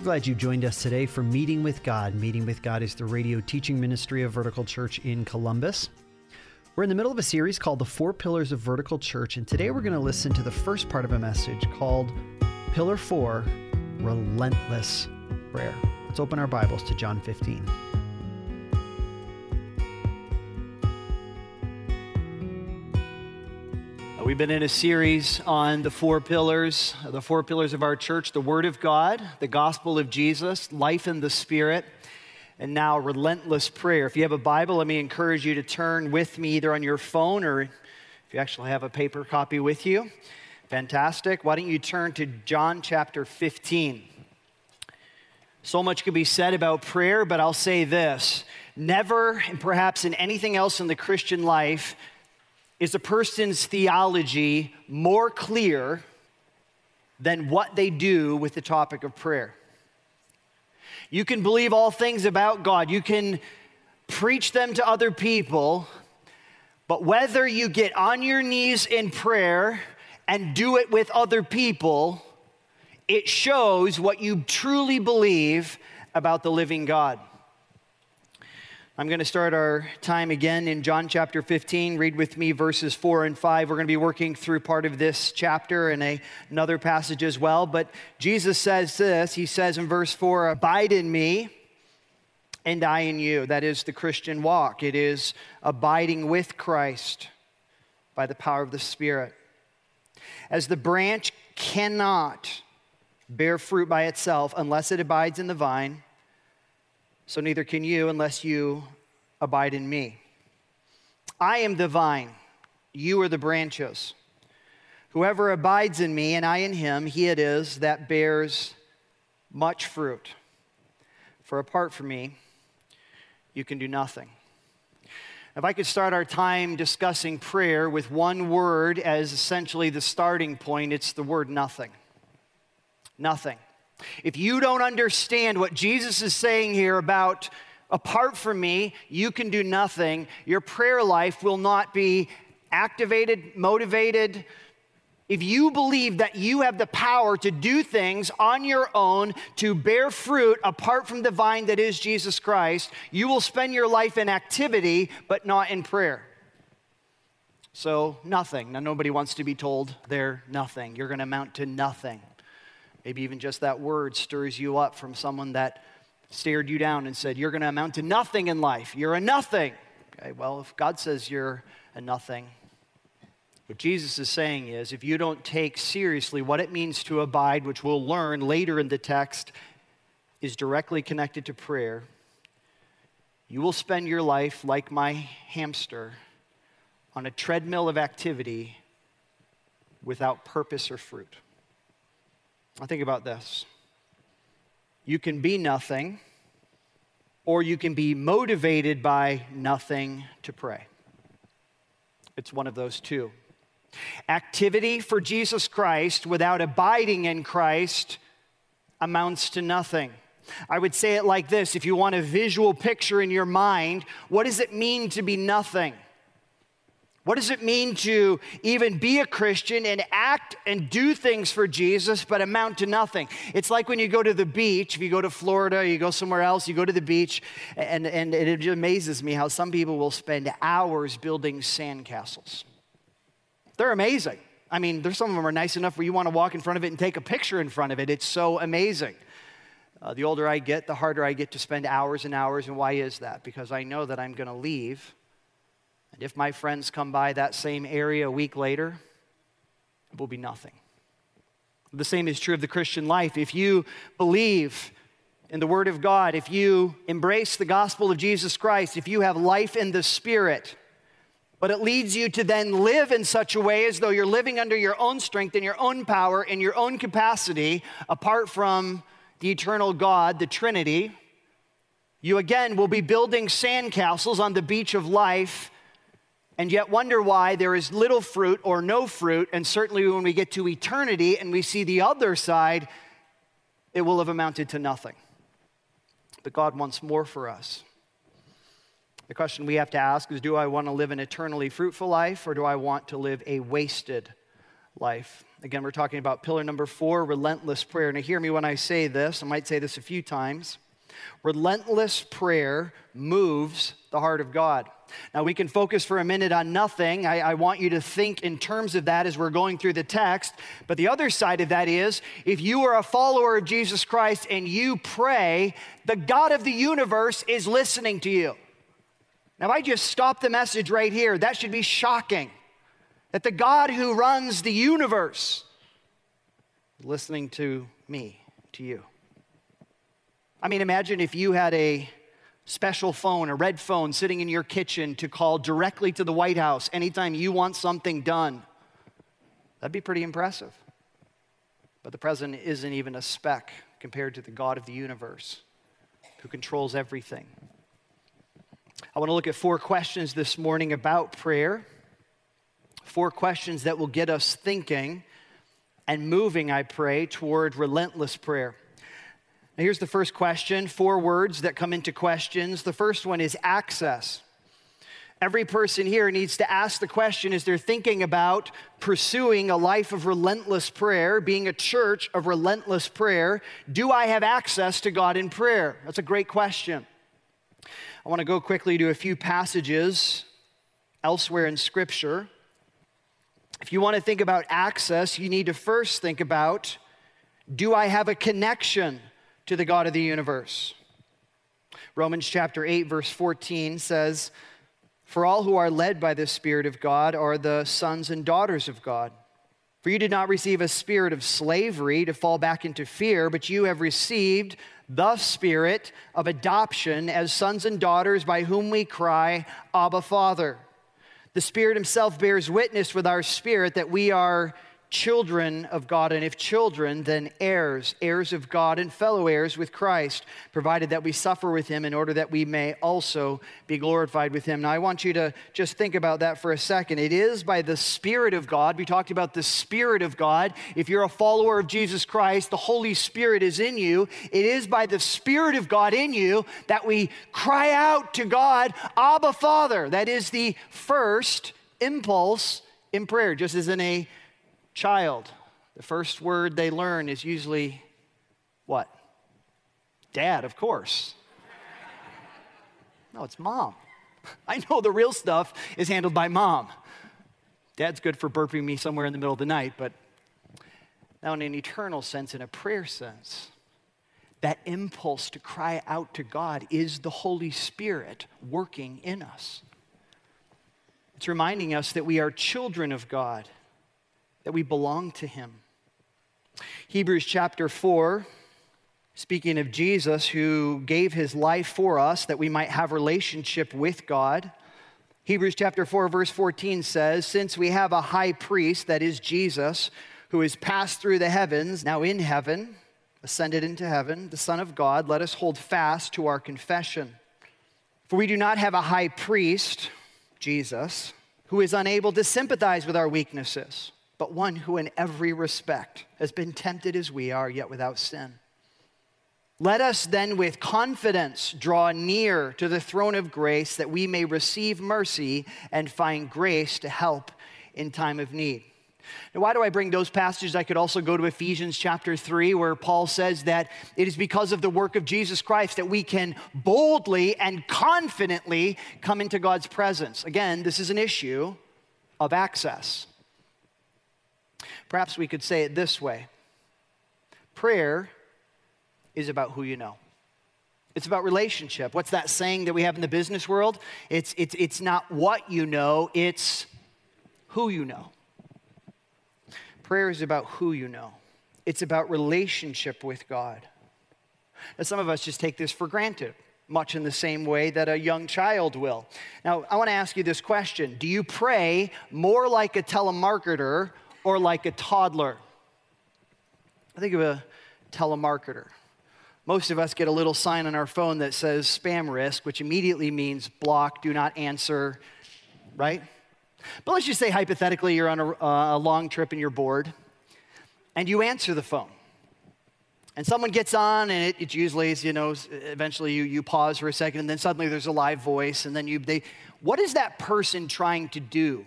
We're glad you joined us today for Meeting with God. Meeting with God is the radio teaching ministry of Vertical Church in Columbus. We're in the middle of a series called The Four Pillars of Vertical Church, and today we're going to listen to the first part of a message called Pillar 4 Relentless Prayer. Let's open our Bibles to John 15. We've been in a series on the four pillars, the four pillars of our church the Word of God, the gospel of Jesus, life in the Spirit, and now relentless prayer. If you have a Bible, let me encourage you to turn with me either on your phone or if you actually have a paper copy with you. Fantastic. Why don't you turn to John chapter 15? So much could be said about prayer, but I'll say this never, and perhaps in anything else in the Christian life, is a person's theology more clear than what they do with the topic of prayer? You can believe all things about God, you can preach them to other people, but whether you get on your knees in prayer and do it with other people, it shows what you truly believe about the living God. I'm going to start our time again in John chapter 15. Read with me verses 4 and 5. We're going to be working through part of this chapter and a, another passage as well. But Jesus says this He says in verse 4 Abide in me, and I in you. That is the Christian walk, it is abiding with Christ by the power of the Spirit. As the branch cannot bear fruit by itself unless it abides in the vine so neither can you unless you abide in me. I am the vine, you are the branches. Whoever abides in me and I in him, he it is that bears much fruit. For apart from me, you can do nothing. If I could start our time discussing prayer with one word as essentially the starting point, it's the word nothing. Nothing. If you don't understand what Jesus is saying here about apart from me, you can do nothing, your prayer life will not be activated, motivated. If you believe that you have the power to do things on your own, to bear fruit apart from the vine that is Jesus Christ, you will spend your life in activity, but not in prayer. So, nothing. Now, nobody wants to be told they're nothing. You're going to amount to nothing. Maybe even just that word stirs you up from someone that stared you down and said, You're going to amount to nothing in life. You're a nothing. Okay, well, if God says you're a nothing, what Jesus is saying is if you don't take seriously what it means to abide, which we'll learn later in the text, is directly connected to prayer, you will spend your life like my hamster on a treadmill of activity without purpose or fruit. I think about this. You can be nothing, or you can be motivated by nothing to pray. It's one of those two. Activity for Jesus Christ without abiding in Christ amounts to nothing. I would say it like this if you want a visual picture in your mind, what does it mean to be nothing? What does it mean to even be a Christian and act and do things for Jesus but amount to nothing? It's like when you go to the beach, if you go to Florida, you go somewhere else, you go to the beach, and, and it amazes me how some people will spend hours building sandcastles. They're amazing. I mean, there's some of them are nice enough where you want to walk in front of it and take a picture in front of it. It's so amazing. Uh, the older I get, the harder I get to spend hours and hours. And why is that? Because I know that I'm going to leave if my friends come by that same area a week later, it will be nothing. The same is true of the Christian life. If you believe in the Word of God, if you embrace the gospel of Jesus Christ, if you have life in the Spirit, but it leads you to then live in such a way as though you're living under your own strength and your own power and your own capacity, apart from the eternal God, the Trinity, you again will be building sandcastles on the beach of life and yet wonder why there is little fruit or no fruit. And certainly when we get to eternity and we see the other side, it will have amounted to nothing. But God wants more for us. The question we have to ask is Do I want to live an eternally fruitful life or do I want to live a wasted life. Again, we're talking about pillar number four, relentless prayer. Now, hear me when I say this. I might say this a few times. Relentless prayer moves the heart of God. Now, we can focus for a minute on nothing. I, I, want you to think in terms of that as we're going through the text. But the other side of that is if you are a follower of Jesus Christ and you pray, the God of the universe is listening to you. Now, if I just stop the message right here. That should be shocking. That the God who runs the universe is listening to me, to you. I mean, imagine if you had a special phone, a red phone sitting in your kitchen to call directly to the White House anytime you want something done. That'd be pretty impressive. But the president isn't even a speck compared to the God of the universe who controls everything. I want to look at four questions this morning about prayer. Four questions that will get us thinking and moving, I pray, toward relentless prayer. Now, here's the first question four words that come into questions. The first one is access. Every person here needs to ask the question as they're thinking about pursuing a life of relentless prayer, being a church of relentless prayer. Do I have access to God in prayer? That's a great question. I want to go quickly to a few passages elsewhere in Scripture. If you want to think about access, you need to first think about do I have a connection to the God of the universe. Romans chapter 8, verse 14 says, For all who are led by the Spirit of God are the sons and daughters of God. For you did not receive a spirit of slavery to fall back into fear, but you have received the spirit of adoption as sons and daughters by whom we cry, Abba, Father. The Spirit Himself bears witness with our spirit that we are children of God, and if children, then heirs, heirs of God and fellow heirs with Christ, provided that we suffer with him in order that we may also be glorified with him. Now, I want you to just think about that for a second. It is by the Spirit of God, we talked about the Spirit of God. If you're a follower of Jesus Christ, the Holy Spirit is in you. It is by the Spirit of God in you that we cry out to God, Abba, Father. That is the first impulse in prayer, just as in a child, the first word they learn is usually what? Dad, of course. No, it's mom. I know the real stuff is handled by mom. Dad's good for burping me somewhere in the middle of the night, but now, in an eternal sense, in a prayer sense, that impulse to cry out to God is the Holy Spirit working in us. It's reminding us that we are children of God that we belong to Him. Hebrews chapter 4, speaking of Jesus who gave his life for us that we might have relationship with God. Hebrews chapter 4 verse 14 says, "Since we have a high priest that is Jesus, who has passed through the heavens, now in heaven, ascended into heaven, the Son of God, let us hold fast to our confession. For we do not have a high priest, Jesus, who is unable to sympathize with our weaknesses." But one who in every respect has been tempted as we are, yet without sin. Let us then with confidence draw near to the throne of grace that we may receive mercy and find grace to help in time of need. Now, why do I bring those passages? I could also go to Ephesians chapter 3, where Paul says that it is because of the work of Jesus Christ that we can boldly and confidently come into God's presence. Again, this is an issue of access. Perhaps we could say it this way prayer is about who you know. It's about relationship. What's that saying that we have in the business world? It's, it's, it's not what you know, it's who you know. Prayer is about who you know, it's about relationship with God. Now, some of us just take this for granted, much in the same way that a young child will. Now, I want to ask you this question Do you pray more like a telemarketer or like a toddler. I think of a telemarketer. Most of us get a little sign on our phone that says spam risk, which immediately means block, do not answer, right? But let's just say hypothetically you're on a, uh, a long trip and you're bored, and you answer the phone. And someone gets on, and it, it's usually, is, you know, eventually you, you pause for a second, and then suddenly there's a live voice, and then you, they, what is that person trying to do?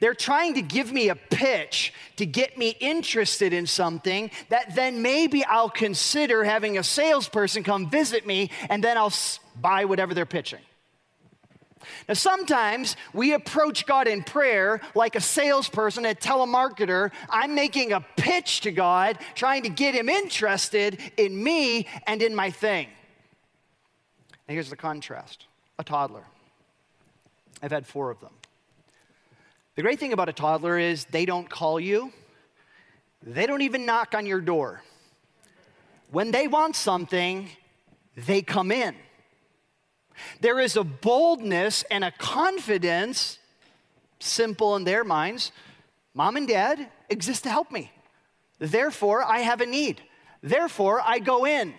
They're trying to give me a pitch to get me interested in something that then maybe I'll consider having a salesperson come visit me and then I'll buy whatever they're pitching. Now, sometimes we approach God in prayer like a salesperson, a telemarketer. I'm making a pitch to God, trying to get Him interested in me and in my thing. And here's the contrast a toddler. I've had four of them. The great thing about a toddler is they don't call you, they don't even knock on your door. When they want something, they come in. There is a boldness and a confidence, simple in their minds. Mom and dad exist to help me. Therefore, I have a need. Therefore, I go in.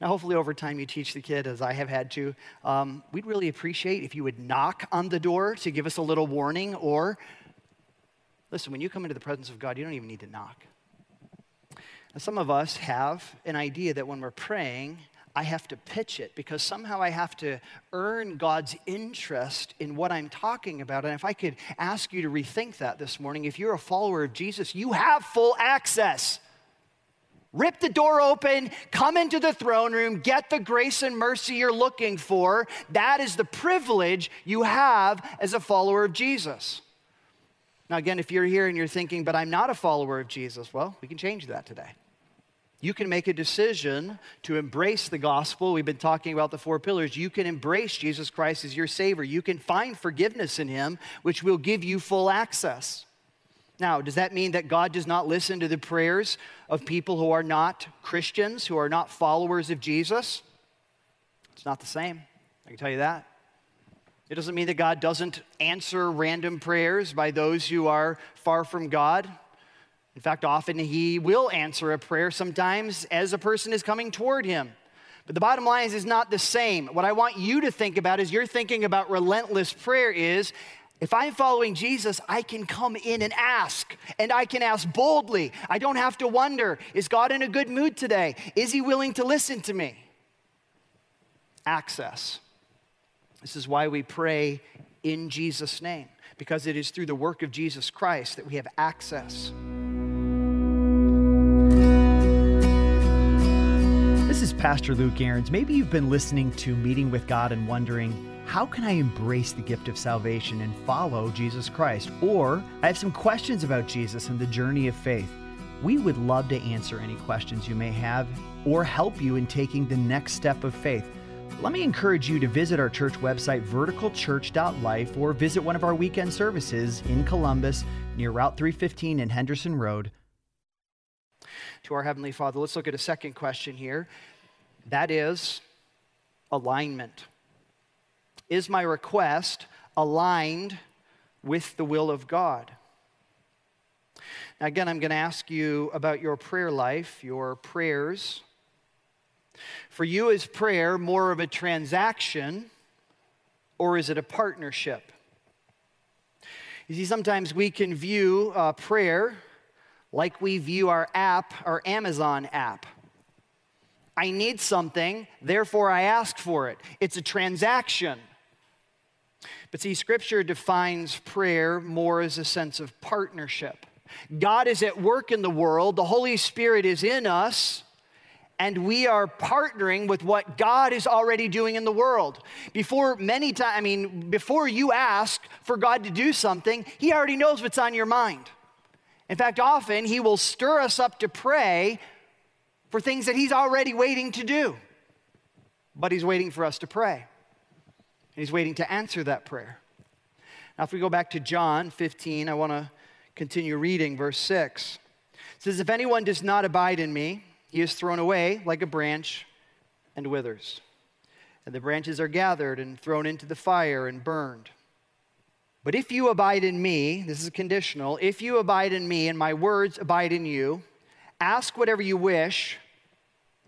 Now, hopefully, over time, you teach the kid, as I have had to. Um, we'd really appreciate if you would knock on the door to give us a little warning, or listen, when you come into the presence of God, you don't even need to knock. Now, some of us have an idea that when we're praying, I have to pitch it because somehow I have to earn God's interest in what I'm talking about. And if I could ask you to rethink that this morning, if you're a follower of Jesus, you have full access. Rip the door open, come into the throne room, get the grace and mercy you're looking for. That is the privilege you have as a follower of Jesus. Now, again, if you're here and you're thinking, but I'm not a follower of Jesus, well, we can change that today. You can make a decision to embrace the gospel. We've been talking about the four pillars. You can embrace Jesus Christ as your Savior. You can find forgiveness in Him, which will give you full access. Now, does that mean that God does not listen to the prayers of people who are not Christians, who are not followers of Jesus? It's not the same. I can tell you that. It doesn't mean that God doesn't answer random prayers by those who are far from God. In fact, often He will answer a prayer sometimes as a person is coming toward Him. But the bottom line is, is not the same. What I want you to think about as you're thinking about relentless prayer is if I'm following Jesus, I can come in and ask, and I can ask boldly. I don't have to wonder, is God in a good mood today? Is he willing to listen to me? Access. This is why we pray in Jesus' name, because it is through the work of Jesus Christ that we have access. This is Pastor Luke Ahrens. Maybe you've been listening to Meeting with God and wondering, how can I embrace the gift of salvation and follow Jesus Christ? Or I have some questions about Jesus and the journey of faith. We would love to answer any questions you may have or help you in taking the next step of faith. Let me encourage you to visit our church website, verticalchurch.life, or visit one of our weekend services in Columbus near Route 315 and Henderson Road. To our Heavenly Father, let's look at a second question here. That is alignment. Is my request aligned with the will of God? Now, again, I'm going to ask you about your prayer life, your prayers. For you, is prayer more of a transaction or is it a partnership? You see, sometimes we can view uh, prayer like we view our app, our Amazon app. I need something, therefore I ask for it. It's a transaction. But see, Scripture defines prayer more as a sense of partnership. God is at work in the world, the Holy Spirit is in us, and we are partnering with what God is already doing in the world. Before many times, I mean, before you ask for God to do something, He already knows what's on your mind. In fact, often He will stir us up to pray for things that He's already waiting to do. But He's waiting for us to pray. He's waiting to answer that prayer. Now, if we go back to John 15, I want to continue reading verse 6. It says, If anyone does not abide in me, he is thrown away like a branch and withers. And the branches are gathered and thrown into the fire and burned. But if you abide in me, this is conditional, if you abide in me and my words abide in you, ask whatever you wish,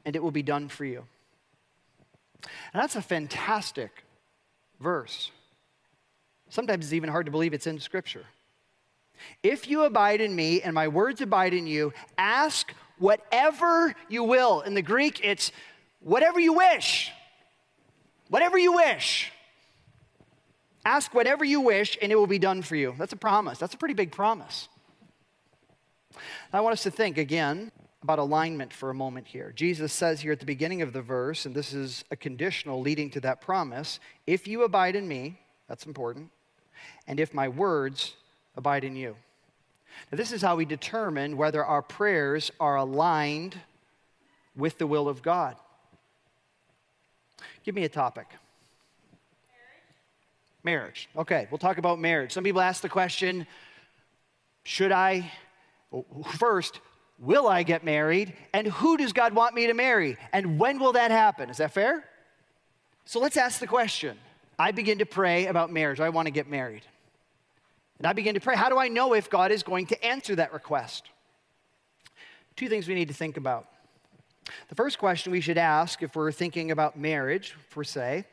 and it will be done for you. And that's a fantastic verse. Sometimes it's even hard to believe it's in Scripture. If you abide in me and my words abide in you, ask whatever you will. In the Greek, it's whatever you wish. Whatever you wish. Ask whatever you wish, and it will be done for you. That's a promise. That's a pretty big promise. I want us to think again about alignment for a moment here. Jesus says here at the beginning of the verse, and this is a conditional leading to that promise if you abide in me, that's important, and if my words abide in you. Now, this is how we determine whether our prayers are aligned with the will of God. Give me a topic. Marriage. Okay, we'll talk about marriage. Some people ask the question should I, first, will I get married? And who does God want me to marry? And when will that happen? Is that fair? So let's ask the question. I begin to pray about marriage. I want to get married. And I begin to pray. How do I know if God is going to answer that request? Two things we need to think about. The first question we should ask if we're thinking about marriage, per se,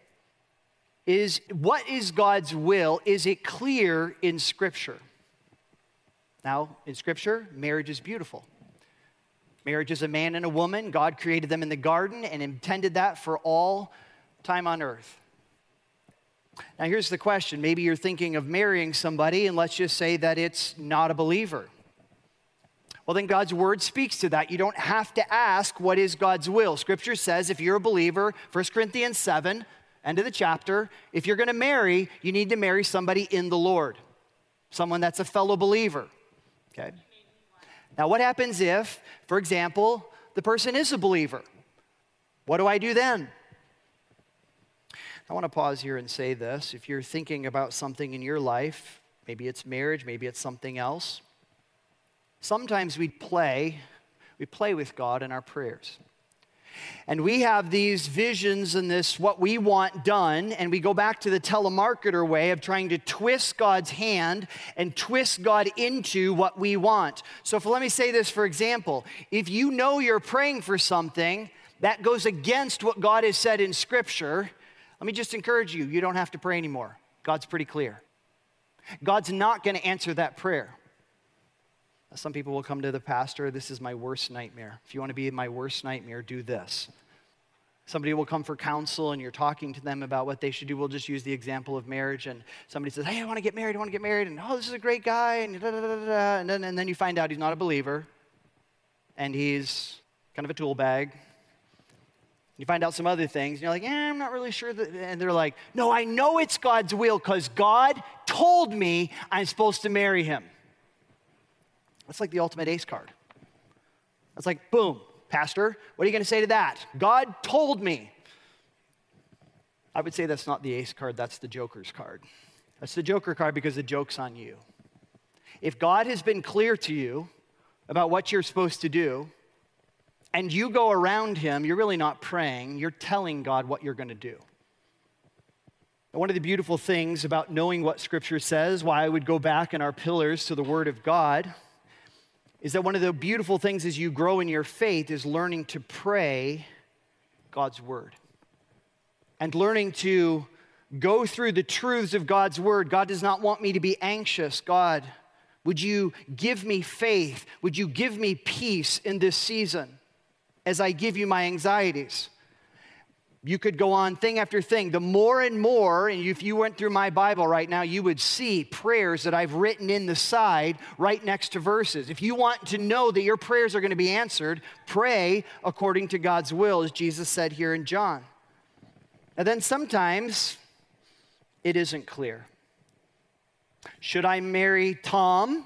is what is God's will? Is it clear in Scripture? Now, in Scripture, marriage is beautiful. Marriage is a man and a woman. God created them in the garden and intended that for all time on earth. Now, here's the question. Maybe you're thinking of marrying somebody, and let's just say that it's not a believer. Well, then God's word speaks to that. You don't have to ask, what is God's will? Scripture says if you're a believer, 1 Corinthians 7, end of the chapter, if you're going to marry, you need to marry somebody in the Lord, someone that's a fellow believer. Okay? Now, what happens if, for example, the person is a believer? What do I do then? I want to pause here and say this. If you're thinking about something in your life, maybe it's marriage, maybe it's something else, sometimes we play, we play with God in our prayers. And we have these visions and this what we want done, and we go back to the telemarketer way of trying to twist God's hand and twist God into what we want. So, if, let me say this for example if you know you're praying for something that goes against what God has said in Scripture, let me just encourage you you don't have to pray anymore. God's pretty clear. God's not going to answer that prayer. Some people will come to the pastor, this is my worst nightmare. If you want to be my worst nightmare, do this. Somebody will come for counsel and you're talking to them about what they should do. We'll just use the example of marriage. And somebody says, Hey, I want to get married. I want to get married. And oh, this is a great guy. And, da, da, da, and, then, and then you find out he's not a believer and he's kind of a tool bag. You find out some other things and you're like, eh, I'm not really sure. And they're like, No, I know it's God's will because God told me I'm supposed to marry him. That's like the ultimate ace card. That's like, boom, Pastor, what are you going to say to that? God told me. I would say that's not the ace card, that's the joker's card. That's the joker card because the joke's on you. If God has been clear to you about what you're supposed to do, and you go around him, you're really not praying, you're telling God what you're going to do. One of the beautiful things about knowing what Scripture says, why I would go back in our pillars to the Word of God, is that one of the beautiful things as you grow in your faith is learning to pray God's word and learning to go through the truths of God's word. God does not want me to be anxious. God, would you give me faith? Would you give me peace in this season as I give you my anxieties? You could go on thing after thing. The more and more, and if you went through my Bible right now, you would see prayers that I've written in the side right next to verses. If you want to know that your prayers are going to be answered, pray according to God's will, as Jesus said here in John. And then sometimes it isn't clear. Should I marry Tom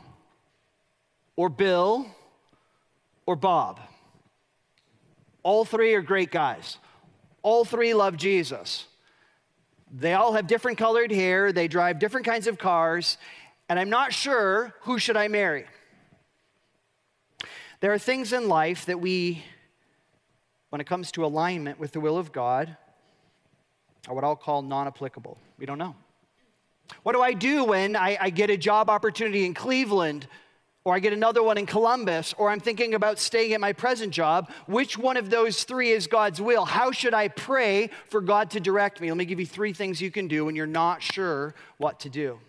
or Bill or Bob? All three are great guys. All three love Jesus. They all have different colored hair, they drive different kinds of cars, and I'm not sure who should I marry. There are things in life that we, when it comes to alignment with the will of God, are what I'll call non applicable. We don't know. What do I do when I, I, get a job opportunity in Cleveland or I get another one in Columbus, or I'm thinking about staying at my present job, which one of those three is God's will? How should I pray for God to direct me? Let me give you three things you can do when you're not sure what to do.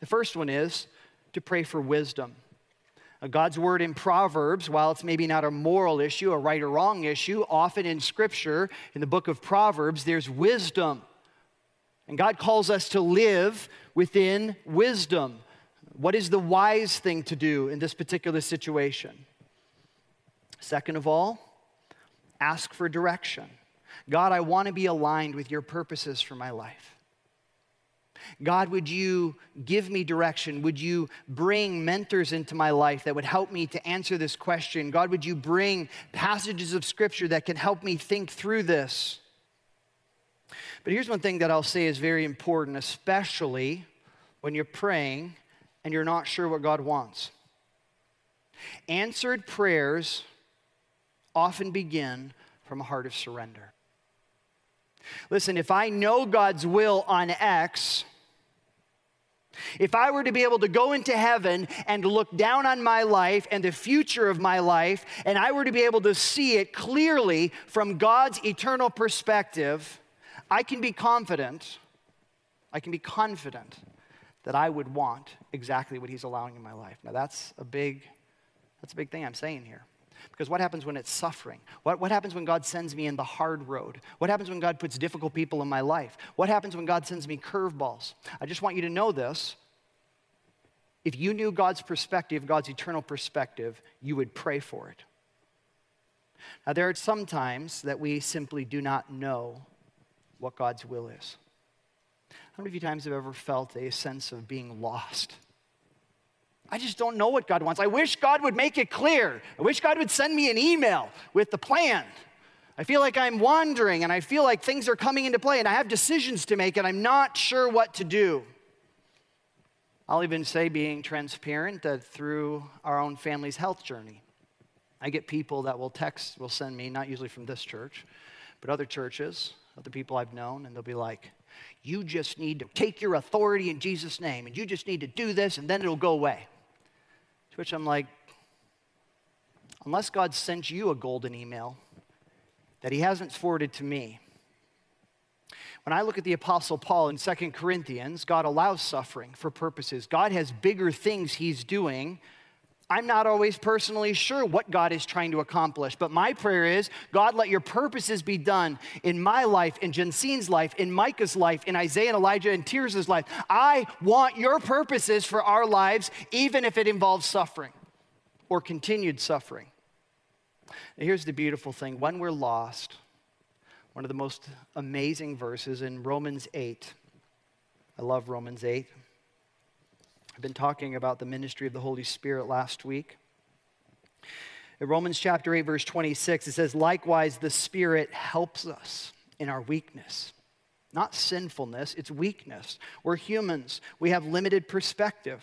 The first one is to pray for wisdom. God's word in Proverbs, while it's maybe not a moral issue, a right or wrong issue, often in Scripture, in the book of Proverbs, there's wisdom And God calls us to live within wisdom. What is the wise thing to do in this particular situation? Second of all, ask for direction. God, I want to be aligned with your purposes for my life. God, would you give me direction? Would you bring mentors into my life that would help me to answer this question? God, would you bring passages of scripture that can help me think through this? But here's one thing that I'll say is very important, especially when you're praying and you're not sure what God wants. Answered prayers often begin from a heart of surrender. Listen, if I know God's will on X, if I were to be able to go into heaven and look down on my life and the future of my life, and I were to be able to see it clearly from God's eternal perspective, I can be confident, I can be confident that I would want exactly what He's allowing in my life. Now, that's a big, that's a big thing I'm saying here. Because what happens when it's suffering? What, what happens when God sends me in the hard road? What happens when God puts difficult people in my life? What happens when God sends me curveballs? I just want you to know this. If you knew God's perspective, God's eternal perspective, you would pray for it. Now, there are some times that we simply do not know what God's will is. How many of you times have ever felt a sense of being lost? I just don't know what God wants. I wish God would make it clear. I wish God would send me an email with the plan. I feel like I'm wandering and I feel like things are coming into play and I have decisions to make and I'm not sure what to do. I'll even say, being transparent, that through our own family's health journey, I get people that will text, will send me, not usually from this church, but other churches, other people I've known, and they'll be like, You just need to take your authority in Jesus' name, and you just need to do this, and then it'll go away. To which I'm like, unless God sent you a golden email that he hasn't forwarded to me. When I look at the Apostle Paul in Second Corinthians, God allows suffering for purposes. God has bigger things he's doing. I'm not always personally sure what God is trying to accomplish, but my prayer is God, let your purposes be done in my life, in Jensine's life, in Micah's life, in Isaiah and Elijah and Tears' life. I want your purposes for our lives, even if it involves suffering or continued suffering. Now, here's the beautiful thing when we're lost, one of the most amazing verses in Romans 8. I love Romans 8. I've been talking about the ministry of the Holy Spirit last week. In Romans chapter 8, verse 26, it says, Likewise, the Spirit helps us in our weakness. Not sinfulness, it's weakness. We're humans, we have limited perspective.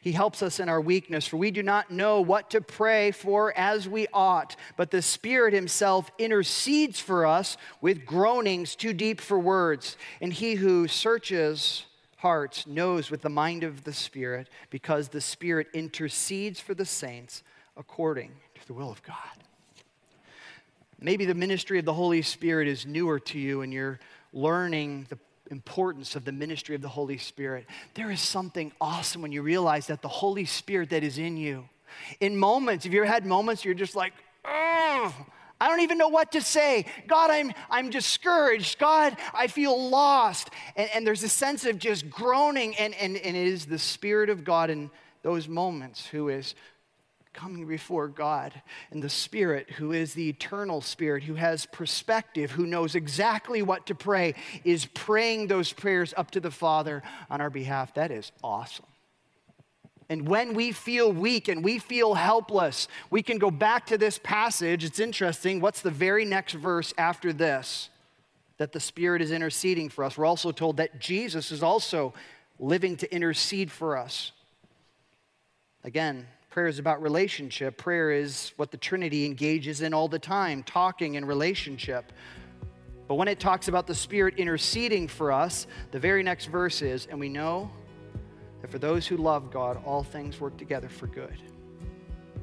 He helps us in our weakness, for we do not know what to pray for as we ought, but the Spirit Himself intercedes for us with groanings too deep for words. And He who searches hearts knows with the mind of the Spirit because the Spirit intercedes for the saints according to the will of God. Maybe the ministry of the Holy Spirit is newer to you and you're learning the importance of the ministry of the Holy Spirit. There is something awesome when you realize that the Holy Spirit that is in you, in moments, have you ever had moments you're just like, oh, I don't even know what to say. God, I'm, I'm discouraged. God, I feel lost. And, and there's a sense of just groaning, and, and, and it is the Spirit of God in those moments who is coming before God. And the Spirit, who is the eternal Spirit, who has perspective, who knows exactly what to pray, is praying those prayers up to the Father on our behalf. That is awesome. And when we feel weak and we feel helpless, we can go back to this passage. It's interesting. What's the very next verse after this? That the Spirit is interceding for us. We're also told that Jesus is also living to intercede for us. Again, prayer is about relationship. Prayer is what the Trinity engages in all the time talking and relationship. But when it talks about the Spirit interceding for us, the very next verse is, and we know that for those who love God, all things work together for good.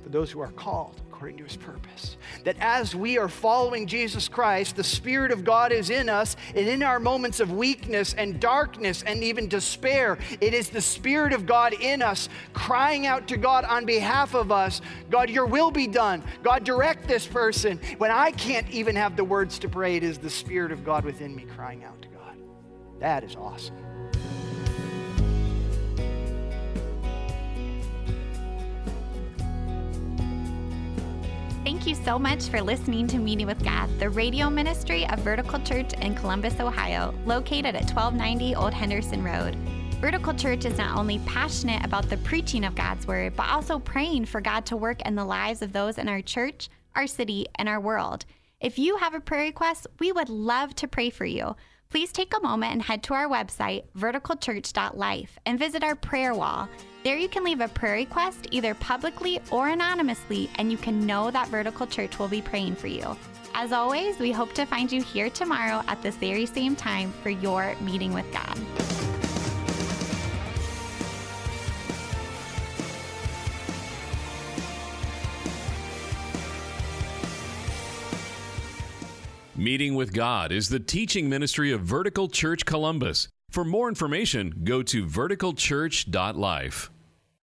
For those who are called according to his purpose. That as we are following Jesus Christ, the Spirit of God is in us, and in our moments of weakness and darkness and even despair, it is the Spirit of God in us crying out to God on behalf of us God, your will be done. God, direct this person. When I can't even have the words to pray, it is the Spirit of God within me crying out to God. That is awesome. Thank you so much for listening to Meeting with God, the radio ministry of Vertical Church in Columbus, Ohio, located at 1290 Old Henderson Road. Vertical Church is not only passionate about the preaching of God's Word, but also praying for God to work in the lives of those in our church, our city, and our world. If you have a prayer request, we would love to pray for you. Please take a moment and head to our website, verticalchurch.life, and visit our prayer wall. There you can leave a prayer request either publicly or anonymously, and you can know that Vertical Church will be praying for you. As always, we hope to find you here tomorrow at the very same time for your meeting with God. Meeting with God is the teaching ministry of Vertical Church Columbus. For more information, go to verticalchurch.life.